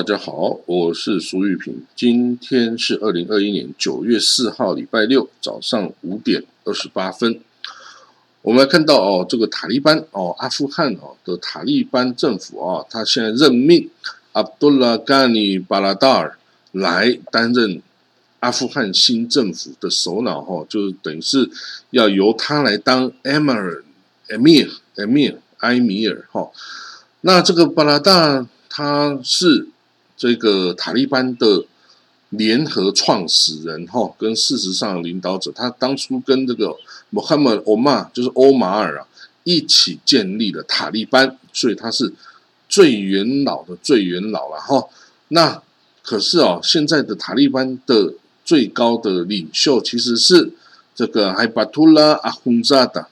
大家好，我是苏玉平。今天是二零二一年九月四号，礼拜六早上五点二十八分。我们来看到哦，这个塔利班哦，阿富汗哦的塔利班政府啊，他现在任命阿卜杜拉·甘尼·巴拉达尔来担任阿富汗新政府的首脑哈，就是等于是要由他来当 Emir Emir Emir 埃米尔哈。那这个巴拉达他是。这个塔利班的联合创始人哈，跟事实上的领导者，他当初跟这个穆罕默欧马就是欧马尔啊一起建立了塔利班，所以他是最元老的最元老了哈。那可是哦，现在的塔利班的最高的领袖其实是这个海巴图拉阿洪扎达，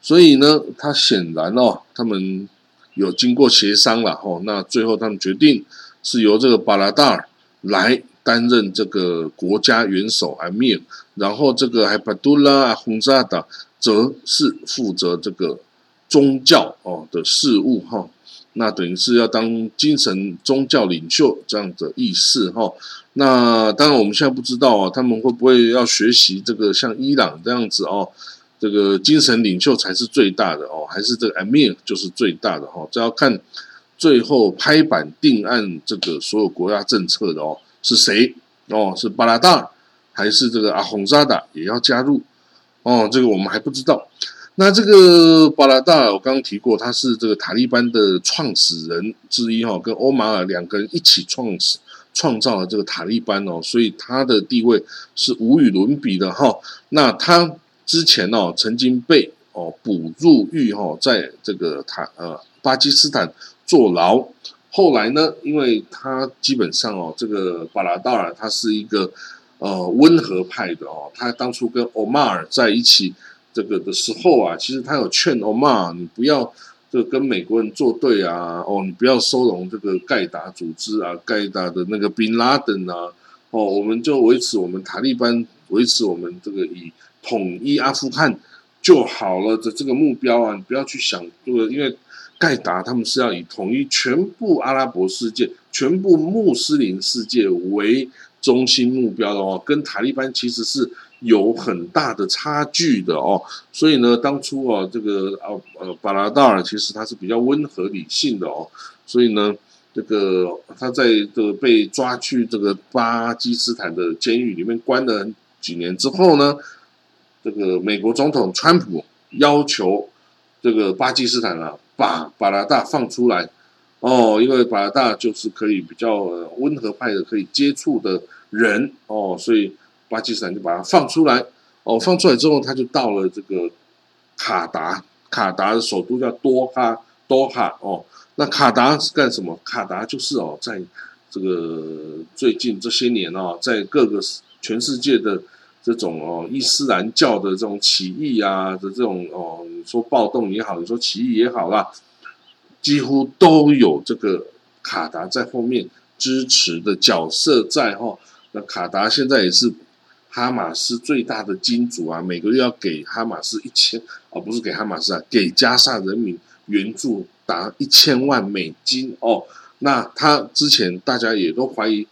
所以呢，他显然哦，他们有经过协商了哈，那最后他们决定。是由这个巴拉达尔来担任这个国家元首阿米尔，然后这个海巴杜拉阿洪扎达则是负责这个宗教哦的事务哈，那等于是要当精神宗教领袖这样的意思哈。那当然我们现在不知道啊，他们会不会要学习这个像伊朗这样子哦，这个精神领袖才是最大的哦，还是这个阿米尔就是最大的哈？这要看。最后拍板定案这个所有国家政策的哦是谁哦是巴拉达还是这个阿洪扎达也要加入哦这个我们还不知道。那这个巴拉达我刚刚提过他是这个塔利班的创始人之一哈，跟欧马尔两个人一起创始创造了这个塔利班哦，所以他的地位是无与伦比的哈。那他之前哦曾经被哦捕入狱哈，在这个塔呃巴基斯坦。坐牢，后来呢？因为他基本上哦，这个巴拉达尔他是一个呃温和派的哦。他当初跟欧马尔在一起这个的时候啊，其实他有劝欧马尔，你不要就跟美国人作对啊，哦，你不要收容这个盖达组织啊，盖达的那个宾拉登啊，哦，我们就维持我们塔利班，维持我们这个以统一阿富汗就好了的这个目标啊，你不要去想这个，因为。盖达他们是要以统一全部阿拉伯世界、全部穆斯林世界为中心目标的哦，跟塔利班其实是有很大的差距的哦。所以呢，当初哦，这个呃呃巴拉达尔其实他是比较温和理性的哦。所以呢，这个他在这个被抓去这个巴基斯坦的监狱里面关了几年之后呢，这个美国总统川普要求这个巴基斯坦啊。把巴拉达放出来哦，因为巴拉达就是可以比较温和派的，可以接触的人哦，所以巴基斯坦就把他放出来哦。放出来之后，他就到了这个卡达，卡达的首都叫多哈，多哈哦。那卡达是干什么？卡达就是哦，在这个最近这些年哦，在各个全世界的。这种哦，伊斯兰教的这种起义啊的这种哦，你说暴动也好，你说起义也好啦，几乎都有这个卡达在后面支持的角色在哈。那卡达现在也是哈马斯最大的金主啊，每个月要给哈马斯一千，哦，不是给哈马斯啊，给加沙人民援助达一千万美金哦。那他之前大家也都怀疑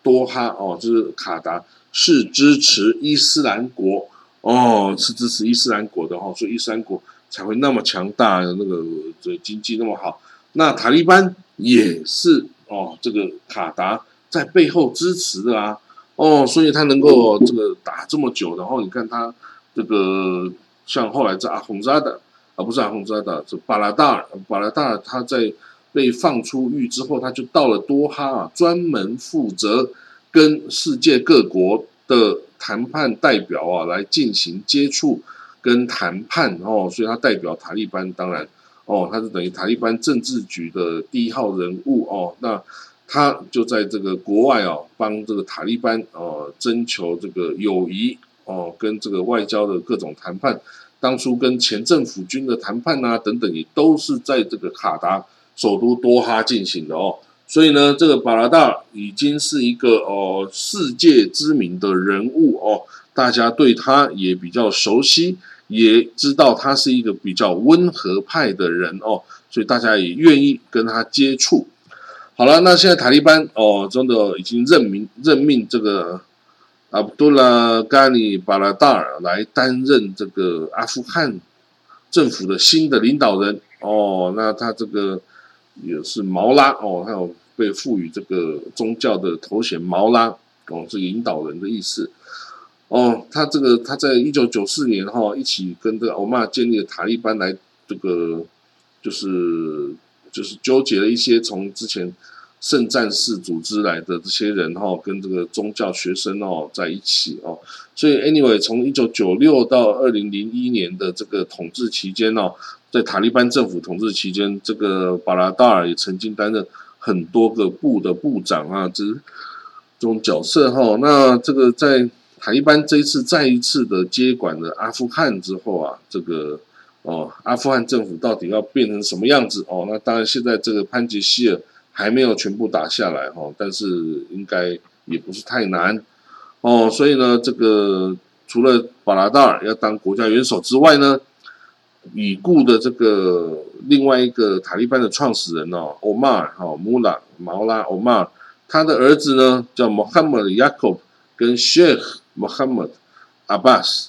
多哈哦，就是卡达。是支持伊斯兰国哦，是支持伊斯兰国的哈，所以伊斯兰国才会那么强大，那个这经济那么好。那塔利班也是哦，这个卡达在背后支持的啊，哦，所以他能够这个打这么久，然后你看他这个像后来在阿洪扎的，啊不是阿洪扎的，这巴拉达尔，巴拉达尔他在被放出狱之后，他就到了多哈啊，专门负责。跟世界各国的谈判代表啊来进行接触跟谈判哦，所以他代表塔利班，当然哦，他是等于塔利班政治局的第一号人物哦。那他就在这个国外哦，帮这个塔利班哦征求这个友谊哦，跟这个外交的各种谈判。当初跟前政府军的谈判啊等等，也都是在这个卡达首都多哈进行的哦。所以呢，这个巴拉达已经是一个哦世界知名的人物哦，大家对他也比较熟悉，也知道他是一个比较温和派的人哦，所以大家也愿意跟他接触。好了，那现在塔利班哦，真的已经任命任命这个阿卜杜拉·甘尼·巴拉达尔来担任这个阿富汗政府的新的领导人哦。那他这个也是毛拉哦，还有被赋予这个宗教的头衔毛拉哦，是引导人的意思哦。他这个他在一九九四年哈，一起跟这个欧玛建立了塔利班来这个就是。就是纠结了一些从之前圣战士组织来的这些人哈，跟这个宗教学生哦在一起哦，所以 anyway 从一九九六到二零零一年的这个统治期间哦，在塔利班政府统治期间，这个巴拉达尔也曾经担任很多个部的部长啊，这这种角色哈。那这个在塔利班这一次再一次的接管了阿富汗之后啊，这个。哦，阿富汗政府到底要变成什么样子？哦，那当然，现在这个潘杰希尔还没有全部打下来哈，但是应该也不是太难哦。所以呢，这个除了巴拉达尔要当国家元首之外呢，已故的这个另外一个塔利班的创始人哦，欧马尔哈穆拉毛拉欧马尔，他的儿子呢叫穆罕默德雅各布跟 Sheikh Mohammed Abbas。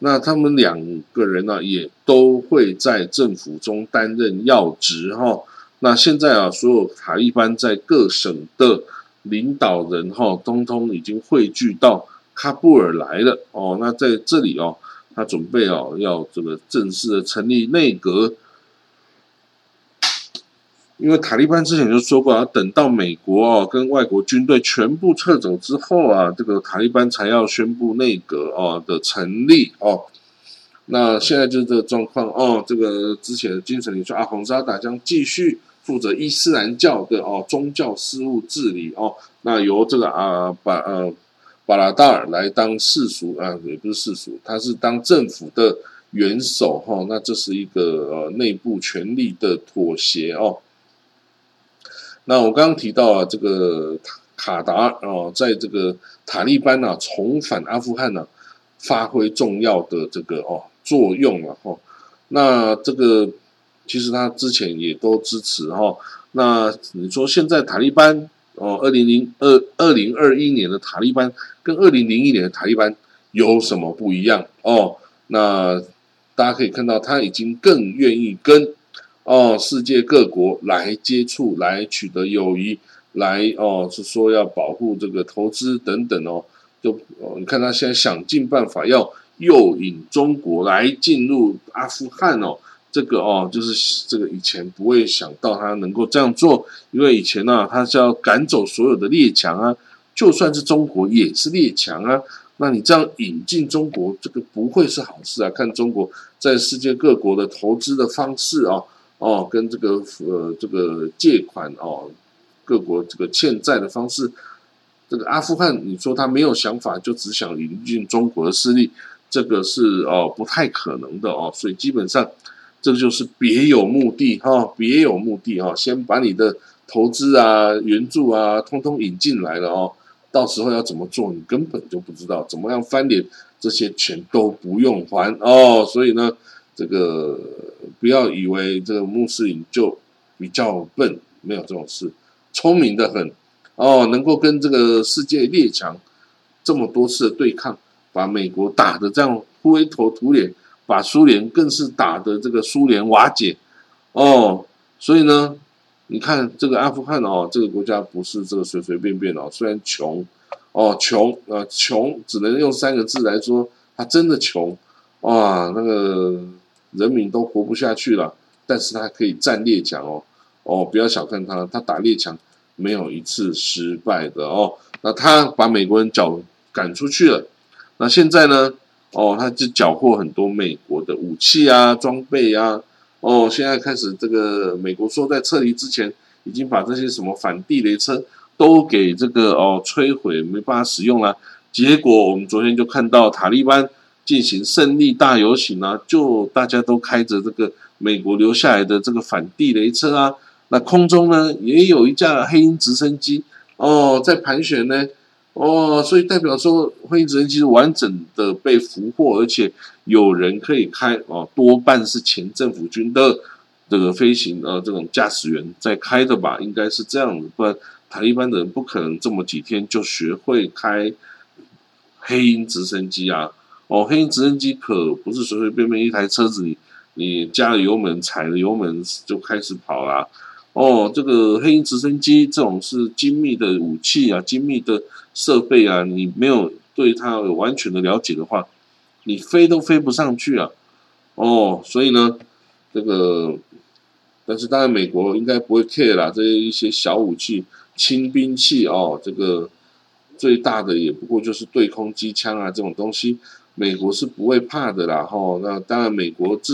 那他们两个人呢，也都会在政府中担任要职哈。那现在啊，所有塔利班在各省的领导人哈，通通已经汇聚到喀布尔来了哦。那在这里哦，他准备哦，要这个正式的成立内阁。因为塔利班之前就说过，要等到美国哦跟外国军队全部撤走之后啊，这个塔利班才要宣布内阁哦的成立哦。那现在就是这个状况哦。这个之前的精神领袖阿洪沙达将继续负责伊斯兰教的哦宗教事务治理哦。那由这个啊把呃巴拉达尔来当世俗啊，也不是世俗，他是当政府的元首哈。那这是一个呃内部权力的妥协哦。那我刚刚提到啊，这个卡达哦，在这个塔利班啊重返阿富汗呢，发挥重要的这个哦作用了哈。那这个其实他之前也都支持哈。那你说现在塔利班哦，二零零二二零二一年的塔利班跟二零零一年的塔利班有什么不一样哦？那大家可以看到，他已经更愿意跟。哦，世界各国来接触，来取得友谊，来哦，是说要保护这个投资等等哦，就哦，你看他现在想尽办法要诱引中国来进入阿富汗哦，这个哦，就是这个以前不会想到他能够这样做，因为以前呢，他是要赶走所有的列强啊，就算是中国也是列强啊，那你这样引进中国，这个不会是好事啊，看中国在世界各国的投资的方式啊。哦，跟这个呃，这个借款哦，各国这个欠债的方式，这个阿富汗，你说他没有想法，就只想引进中国的势力，这个是哦不太可能的哦，所以基本上这就是别有目的哈，别有目的哈，先把你的投资啊、援助啊，通通引进来了哦，到时候要怎么做，你根本就不知道，怎么样翻脸，这些钱都不用还哦，所以呢。这个不要以为这个穆斯林就比较笨，没有这种事，聪明的很哦，能够跟这个世界列强这么多次的对抗，把美国打的这样灰头土脸，把苏联更是打的这个苏联瓦解哦，所以呢，你看这个阿富汗哦，这个国家不是这个随随便便哦，虽然穷哦，穷啊，穷只能用三个字来说，他真的穷哇，那个。人民都活不下去了，但是他可以战列强哦，哦，不要小看他，他打列强没有一次失败的哦。那他把美国人缴赶出去了，那现在呢？哦，他就缴获很多美国的武器啊、装备啊。哦，现在开始这个美国说在撤离之前，已经把这些什么反地雷车都给这个哦摧毁，没办法使用了。结果我们昨天就看到塔利班。进行胜利大游行啊，就大家都开着这个美国留下来的这个反地雷车啊，那空中呢也有一架黑鹰直升机哦在盘旋呢哦，所以代表说黑鹰直升机是完整的被俘获，而且有人可以开哦，多半是前政府军的这个飞行呃这种驾驶员在开的吧，应该是这样子，不然塔利班的人不可能这么几天就学会开黑鹰直升机啊。哦，黑鹰直升机可不是随随便便一台车子，你你加了油门，踩了油门就开始跑啦。哦，这个黑鹰直升机这种是精密的武器啊，精密的设备啊，你没有对它有完全的了解的话，你飞都飞不上去啊。哦，所以呢，这个，但是当然美国应该不会 care 啦，这些一些小武器、轻兵器哦，这个最大的也不过就是对空机枪啊这种东西。美国是不会怕的啦，吼，那当然美国这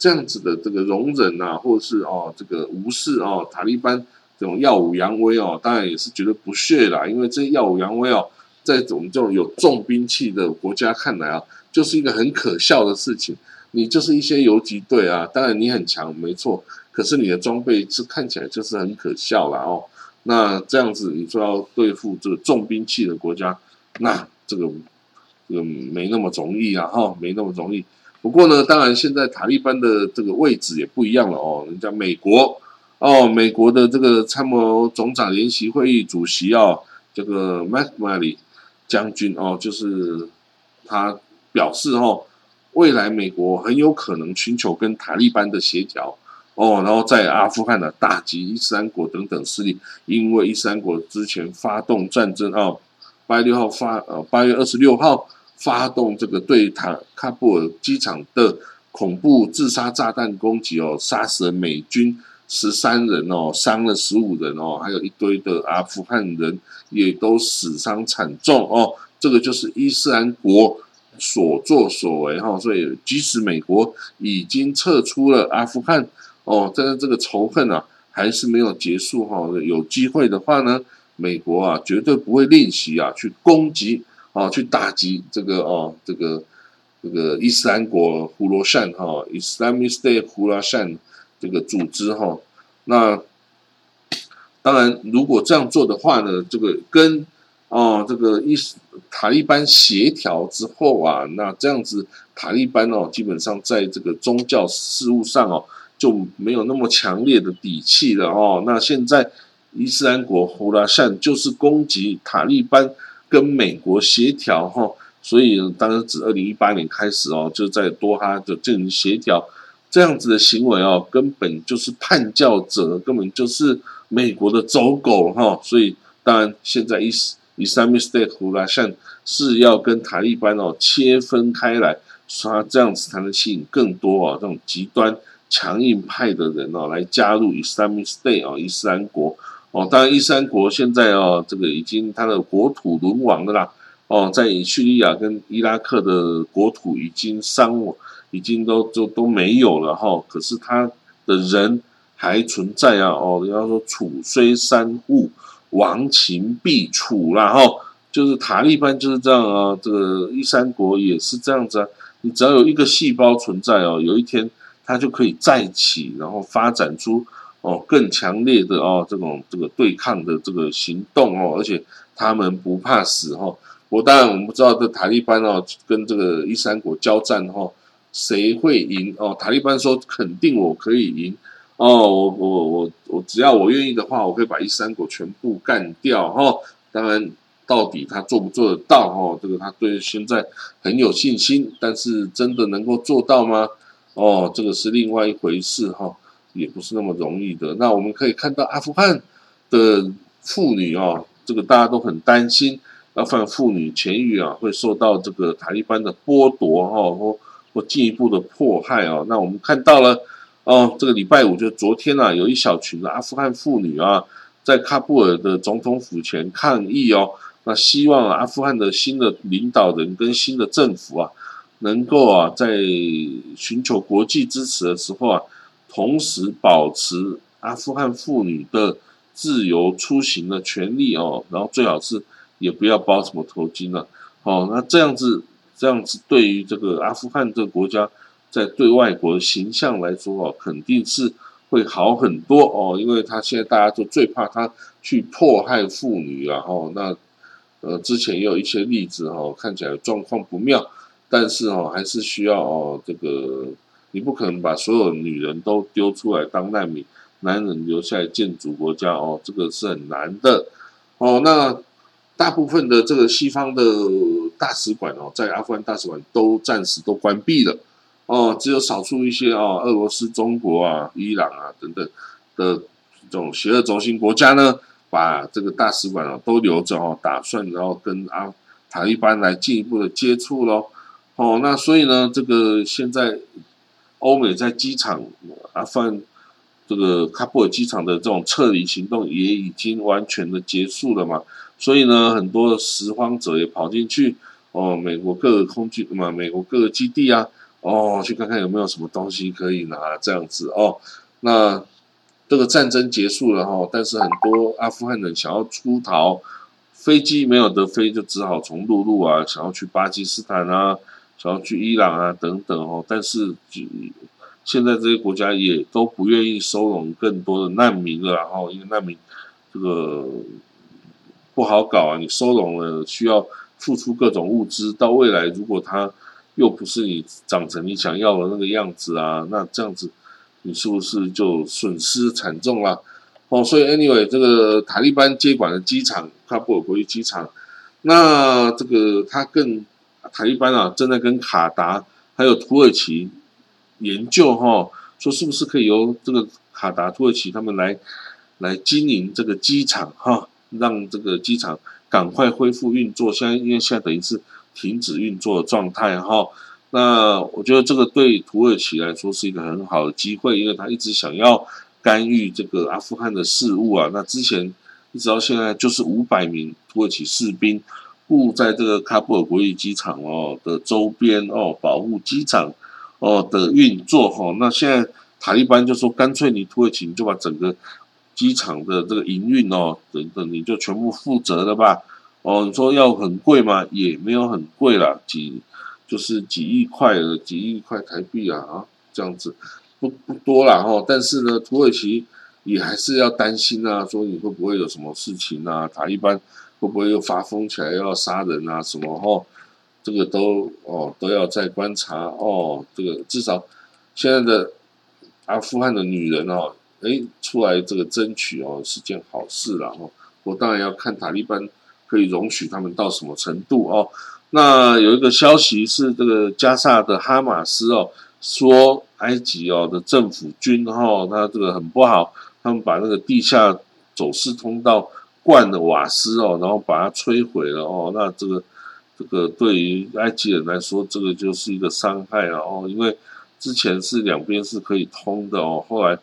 这样子的这个容忍呐，或者是哦这个无视哦塔利班这种耀武扬威哦，当然也是觉得不屑啦，因为这耀武扬威哦，在我们这种有重兵器的国家看来啊，就是一个很可笑的事情。你就是一些游击队啊，当然你很强没错，可是你的装备是看起来就是很可笑了哦。那这样子你说要对付这个重兵器的国家，那这个这。个没那么容易啊，哈，没那么容易。不过呢，当然现在塔利班的这个位置也不一样了哦。人家美国哦，美国的这个参谋总长联席会议主席哦，这个麦克马里将军哦，就是他表示哦，未来美国很有可能寻求跟塔利班的协调哦，然后在阿富汗的打击伊斯兰国等等势力，因为伊斯兰国之前发动战争啊，八月六号发呃，八月二十六号。发动这个对塔喀布尔机场的恐怖自杀炸弹攻击哦，杀死了美军十三人哦，伤了十五人哦，还有一堆的阿富汗人也都死伤惨重哦。这个就是伊斯兰国所作所为哈，所以即使美国已经撤出了阿富汗哦，但是这个仇恨啊还是没有结束哈。有机会的话呢，美国啊绝对不会吝惜啊去攻击。哦，去打击这个哦，这个这个伊斯兰国胡罗善哈，Islamic State 胡罗善这个组织哈。那当然，如果这样做的话呢，这个跟哦这个伊斯塔利班协调之后啊，那这样子塔利班哦，基本上在这个宗教事务上哦就没有那么强烈的底气了哦。那现在伊斯兰国胡拉善就是攻击塔利班。跟美国协调哈，所以当时自二零一八年开始哦，就在多哈就进行协调，这样子的行为哦，根本就是叛教者，根本就是美国的走狗哈。所以当然现在伊斯伊斯兰 State 胡拉善是要跟塔利班哦切分开来，他这样子才能吸引更多啊这种极端强硬派的人哦来加入伊斯兰 State 哦伊斯兰国。哦，当然，伊斯兰国现在哦，这个已经它的国土沦亡的啦。哦，在叙利亚跟伊拉克的国土已经伤亡，已经都都都没有了哈。可是他的人还存在啊。哦，人家说楚虽三户，亡秦必楚啦。哈，就是塔利班就是这样啊。这个伊斯兰国也是这样子啊。你只要有一个细胞存在哦，有一天它就可以再起，然后发展出。哦，更强烈的哦，这种这个对抗的这个行动哦，而且他们不怕死哈。我当然我们不知道这塔利班哦跟这个伊斯兰国交战哈，谁会赢哦？塔利班说肯定我可以赢哦，我我我我只要我愿意的话，我可以把伊斯兰国全部干掉哈。当然，到底他做不做得到哈？这个他对现在很有信心，但是真的能够做到吗？哦，这个是另外一回事哈。也不是那么容易的。那我们可以看到阿富汗的妇女啊，这个大家都很担心，阿富汗妇女前愈啊会受到这个塔利班的剥夺哈，或或进一步的迫害啊。那我们看到了哦，这个礼拜五就昨天啊，有一小群的阿富汗妇女啊，在喀布尔的总统府前抗议哦，那希望阿富汗的新的领导人跟新的政府啊，能够啊在寻求国际支持的时候啊。同时保持阿富汗妇女的自由出行的权利哦，然后最好是也不要包什么头巾了，哦，那这样子这样子对于这个阿富汗这个国家在对外国的形象来说哦，肯定是会好很多哦，因为他现在大家都最怕他去迫害妇女啊，哦，那呃之前也有一些例子哈，看起来状况不妙，但是哦还是需要哦这个。你不可能把所有女人都丢出来当难民，男人留下来建主国家哦，这个是很难的哦。那大部分的这个西方的大使馆哦，在阿富汗大使馆都暂时都关闭了哦，只有少数一些哦，俄罗斯、中国啊、伊朗啊等等的这种邪恶轴心国家呢，把这个大使馆哦都留着哦，打算然后跟阿塔利班来进一步的接触喽。哦，那所以呢，这个现在。欧美在机场阿富汗这个喀布尔机场的这种撤离行动也已经完全的结束了嘛，所以呢，很多拾荒者也跑进去哦，美国各个空军嘛，美国各个基地啊，哦，去看看有没有什么东西可以拿这样子哦。那这个战争结束了哈，但是很多阿富汗人想要出逃，飞机没有得飞，就只好从陆路啊，想要去巴基斯坦啊。想要去伊朗啊等等哦，但是现在这些国家也都不愿意收容更多的难民了，然后因为难民这个不好搞啊，你收容了需要付出各种物资，到未来如果他又不是你长成你想要的那个样子啊，那这样子你是不是就损失惨重啦？哦，所以 anyway，这个塔利班接管的机场喀布尔国际机场，那这个他更。塔利班啊，正在跟卡达还有土耳其研究哈，说是不是可以由这个卡达、土耳其他们来来经营这个机场哈，让这个机场赶快恢复运作。现在因为现在等于是停止运作的状态哈，那我觉得这个对土耳其来说是一个很好的机会，因为他一直想要干预这个阿富汗的事务啊。那之前一直到现在就是五百名土耳其士兵。布在这个喀布尔国际机场哦的周边哦，保护机场哦的运作哈。那现在塔利班就说，干脆你土耳其你就把整个机场的这个营运哦等等，你就全部负责了吧。哦，你说要很贵吗？也没有很贵啦，几就是几亿块的几亿块台币啊啊，这样子不不多啦哈。但是呢，土耳其也还是要担心啊，说你会不会有什么事情啊？塔利班。会不会又发疯起来要杀人啊？什么哦？这个都哦都要再观察哦。这个至少现在的阿富汗的女人哦，哎出来这个争取哦是件好事了哦。我当然要看塔利班可以容许他们到什么程度哦。那有一个消息是这个加萨的哈马斯哦说埃及哦的政府军哈他这个很不好，他们把那个地下走私通道。灌的瓦斯哦，然后把它摧毁了哦，那这个这个对于埃及人来说，这个就是一个伤害了哦，因为之前是两边是可以通的哦，后来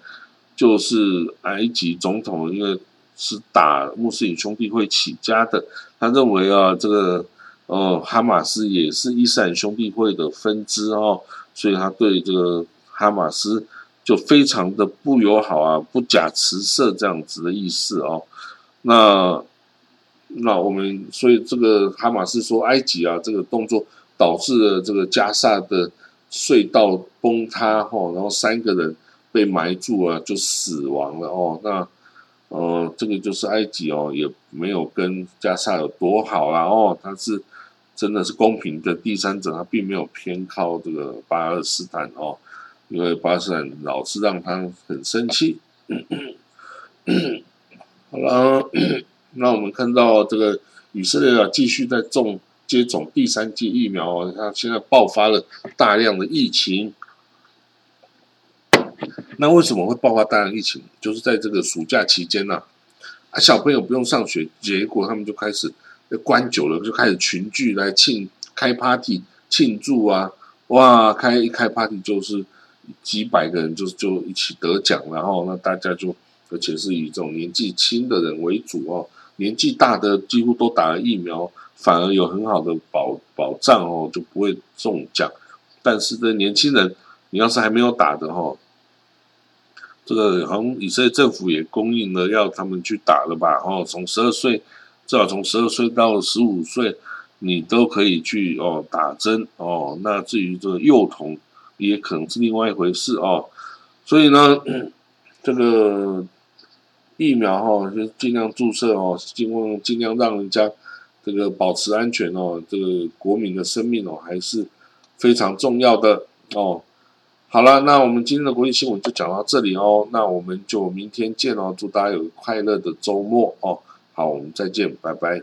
就是埃及总统因为是打穆斯林兄弟会起家的，他认为啊，这个呃哈马斯也是伊斯兰兄弟会的分支哦，所以他对这个哈马斯就非常的不友好啊，不假辞色这样子的意思哦。那那我们所以这个哈马斯说埃及啊这个动作导致了这个加萨的隧道崩塌哈，然后三个人被埋住了就死亡了哦。那呃这个就是埃及哦也没有跟加萨有多好啦哦，他是真的是公平的第三者，他并没有偏靠这个巴勒斯坦哦，因为巴勒斯坦老是让他很生气。好了，那我们看到这个以色列啊，继续在种接种第三剂疫苗啊，它现在爆发了大量的疫情。那为什么会爆发大量疫情？就是在这个暑假期间呢，啊，小朋友不用上学，结果他们就开始关久了，就开始群聚来庆开 party 庆祝啊，哇，开一开 party 就是几百个人就就一起得奖，然后那大家就。而且是以这种年纪轻的人为主哦，年纪大的几乎都打了疫苗，反而有很好的保保障哦，就不会中奖。但是这年轻人，你要是还没有打的哈，这个好像以色列政府也供应了要他们去打了吧？哦，从十二岁，至少从十二岁到十五岁，你都可以去哦打针哦。那至于这个幼童，也可能是另外一回事哦。所以呢，这个。疫苗哈，就尽量注射哦，尽量尽量让人家这个保持安全哦，这个国民的生命哦，还是非常重要的哦。好了，那我们今天的国际新闻就讲到这里哦，那我们就明天见哦，祝大家有快乐的周末哦，好，我们再见，拜拜。